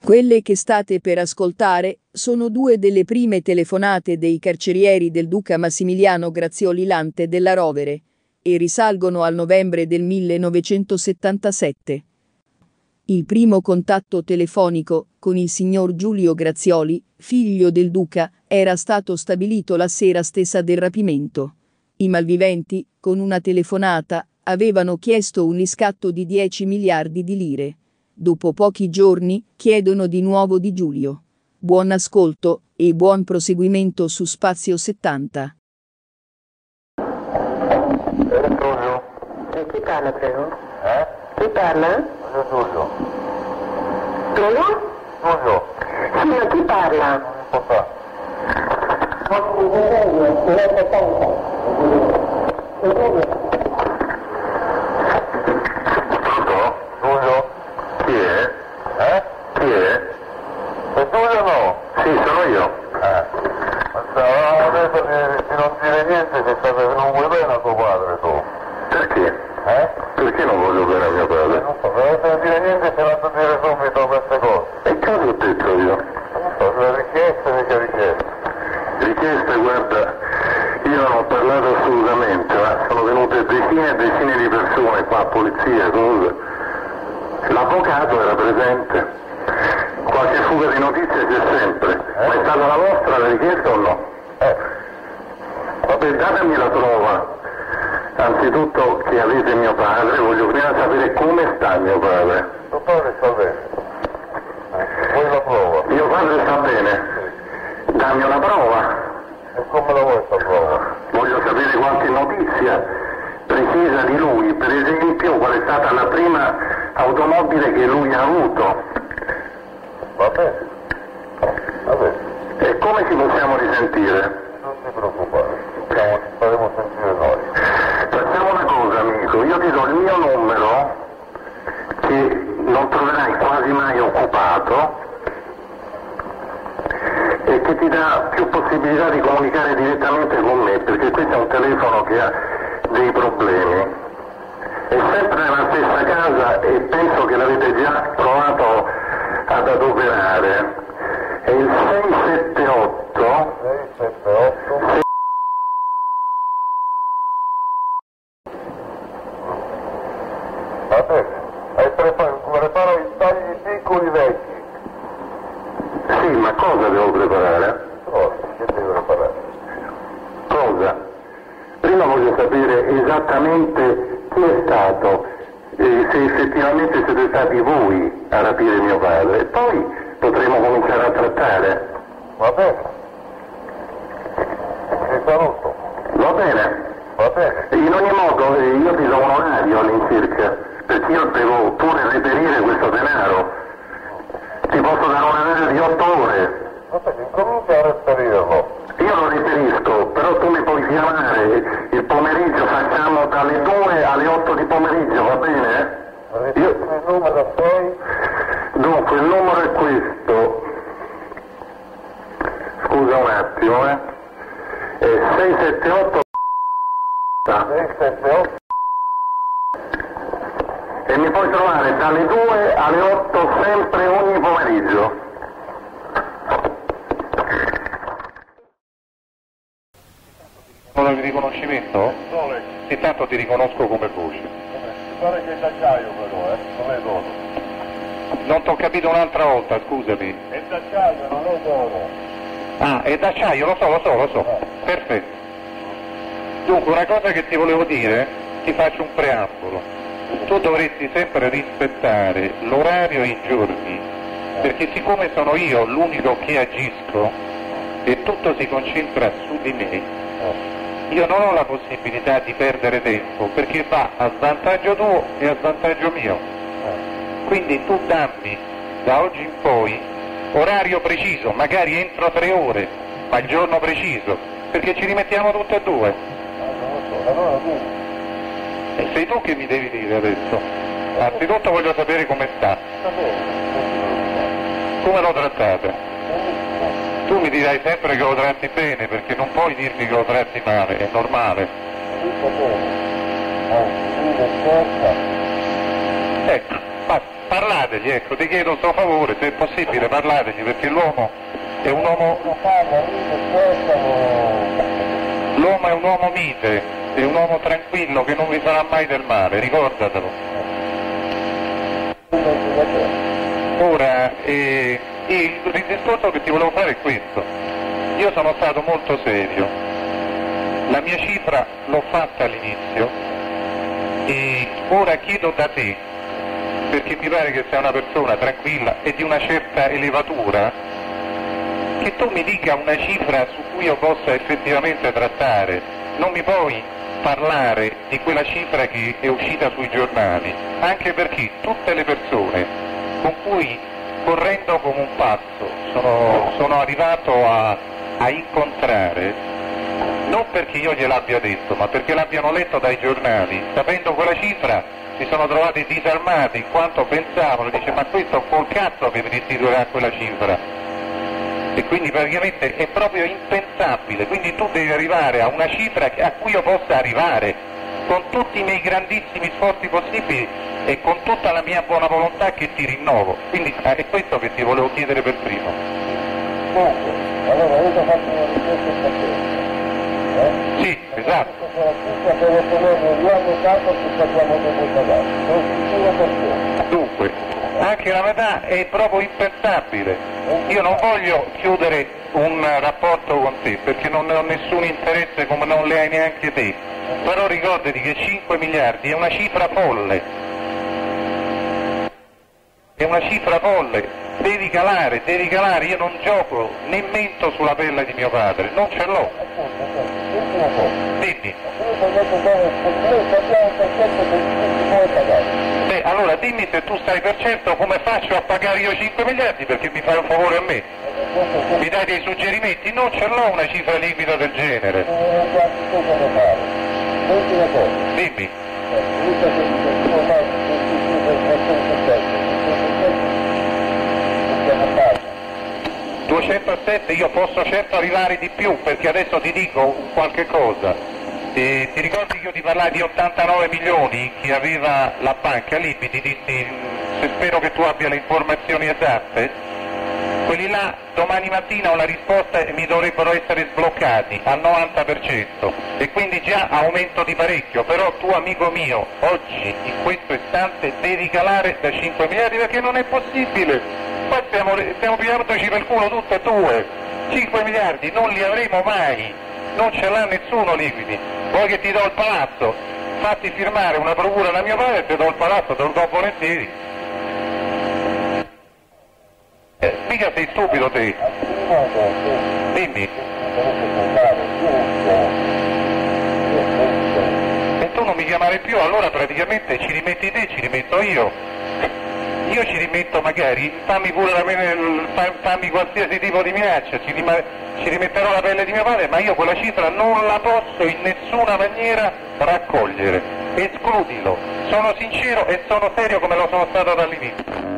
Quelle che state per ascoltare sono due delle prime telefonate dei carcerieri del duca Massimiliano Grazioli Lante della Rovere e risalgono al novembre del 1977. Il primo contatto telefonico con il signor Giulio Grazioli, figlio del duca, era stato stabilito la sera stessa del rapimento. I malviventi, con una telefonata, avevano chiesto un riscatto di 10 miliardi di lire. Dopo pochi giorni chiedono di nuovo di Giulio. Buon ascolto e buon proseguimento su Spazio 70. Giulio? Eh, chi parla, prego? Eh? Chi parla? Io Giulio. Prego? Giulio, Sì, ma chi parla? non fa. Pronto? Giulio? Chi è? Eh? Chi è? Giulio o no? Sì, sono io. Eh. Ma stavamo detto di, di non dire niente che state, non vuoi bene a tuo padre tu. Perché? Eh? Perché non voglio bene a mio padre? Non so, non devo dire niente se a dire subito queste cose. E cosa ho detto io? Non so, le richieste, mica richieste. Richieste, guarda, io non ho parlato assolutamente, ma sono venute decine e decine di persone qua, polizia, cose. L'avvocato era presente. Qualche fuga di notizie c'è sempre. Ma è stata la vostra la richiesta o no? Eh. Vabbè, datemi la prova. Anzitutto che avete mio padre, voglio prima sapere come sta mio padre. Tuo padre sta bene. Vuoi la prova? Mio padre sta bene. Dammi una prova. E come la vuoi sta prova? Voglio sapere qualche notizia precisa di lui, per esempio qual è stata la prima automobile che lui ha avuto. Va bene. Va bene. E come ci possiamo risentire? Non ti preoccupare, ci faremo sentire noi. Facciamo una cosa amico, io ti do il mio numero che non troverai quasi mai occupato e che ti dà più possibilità di comunicare direttamente con me, perché questo è un telefono che ha dei problemi. È sempre nella stessa casa e penso che l'avete già provato ad adoperare. È il 678 678 Va bene, hai preparato i tagli piccoli vecchi. Sì, ma cosa devo preparare? Cosa? Che devo preparare? Cosa? Prima voglio sapere esattamente chi è stato, e se effettivamente siete stati voi a rapire mio padre, e poi potremo cominciare a trattare. Va bene. Ti saluto. Va bene. Va bene. In ogni modo eh, io ti do un orario all'incirca, perché io devo pure reperire questo denaro. Ti posso dare un orario di otto ore. Incomincia a reperirlo. Io lo reperisco, però tu mi puoi chiamare il pomeriggio, facciamo dalle 2 alle 8 di pomeriggio, va bene? Io... Il numero poi? Dunque, il numero è questo. Scusa un attimo, eh. È 678 678 e mi puoi trovare dalle 2 alle 8 sempre ogni pomeriggio. Parola di riconoscimento? Sì, tanto ti riconosco come voce. Guarda che è d'acciaio però, eh, non è d'oro. Non ti ho capito un'altra volta, scusami. È d'acciaio, non è d'oro. Ah, è d'acciaio, lo so, lo so, lo so. Perfetto. Dunque, una cosa che ti volevo dire, ti faccio un preambolo. Tu dovresti sempre rispettare l'orario e i giorni, perché siccome sono io l'unico che agisco e tutto si concentra su di me, io non ho la possibilità di perdere tempo, perché va a svantaggio tuo e a svantaggio mio. Quindi tu dammi da oggi in poi, orario preciso, magari entro tre ore, ma il giorno preciso, perché ci rimettiamo tutte e due. E sei tu che mi devi dire adesso. Anzitutto voglio sapere come sta. Come lo trattate? Tu mi dirai sempre che lo tratti bene, perché non puoi dirmi che lo tratti male, è normale. Ecco, ma parlategli, ecco, ti chiedo un suo favore, se è possibile parlategli, perché l'uomo è un uomo... L'uomo è un uomo mite, è un uomo tranquillo che non vi farà mai del male, ricordatelo. Ora, eh, il discorso che ti volevo fare è questo. Io sono stato molto serio. La mia cifra l'ho fatta all'inizio e ora chiedo da te, perché mi pare che sei una persona tranquilla e di una certa elevatura, che tu mi dica una cifra su cui io possa effettivamente trattare. Non mi puoi parlare di quella cifra che è uscita sui giornali, anche perché tutte le persone con cui correndo come un pazzo. Sono, sono arrivato a, a incontrare, non perché io gliel'abbia detto, ma perché l'abbiano letto dai giornali, sapendo quella cifra si sono trovati disarmati in quanto pensavano, dice ma questo col cazzo che mi restituirà quella cifra. E quindi praticamente è proprio impensabile, quindi tu devi arrivare a una cifra a cui io possa arrivare, con tutti i miei grandissimi sforzi possibili e con tutta la mia buona volontà che ti rinnovo. Quindi eh, è questo che ti volevo chiedere per primo. Dunque, allora io ti ho fatto una richiesta in partenza. Eh? Sì, esatto. Dunque, anche la metà è proprio impensabile. Io non voglio chiudere un rapporto con te perché non ne ho nessun interesse come non le hai neanche te. Però ricordati che 5 miliardi è una cifra folle. È una cifra folle, devi calare, devi calare, io non gioco né mento sulla pelle di mio padre, non ce l'ho. Dimmi. Beh, allora dimmi se tu stai per certo come faccio a pagare io 5 miliardi perché mi fai un favore a me. Mi dai dei suggerimenti? Non ce l'ho una cifra liquida del genere. Dimmi. Visto che tu ormai non per 407, 407 siamo a casa. 207 io posso certo arrivare di più perché adesso ti dico qualche cosa. Eh, ti ricordi che io ti parlai di 89 milioni che aveva la banca Libi, ti dissi se spero che tu abbia le informazioni esatte? Quelli là domani mattina ho la risposta e mi dovrebbero essere sbloccati al 90% e quindi già aumento di parecchio, però tu amico mio oggi in questo istante devi calare da 5 miliardi perché non è possibile. Qua stiamo, stiamo pigliandoci per culo tutte e due. 5 miliardi non li avremo mai, non ce l'ha nessuno liquidi. Vuoi che ti do il palazzo? Fatti firmare una procura da mio padre e ti do il palazzo, te lo do volentieri. Eh, mica sei stupido te, dimmi. E tu non mi chiamare più, allora praticamente ci rimetti te, ci rimetto io. Io ci rimetto magari, fammi pure la pelle- fa- fammi qualsiasi tipo di minaccia, ci, rima- ci rimetterò la pelle di mio padre, ma io quella cifra non la posso in nessuna maniera raccogliere. Escludilo. Sono sincero e sono serio come lo sono stato dall'inizio.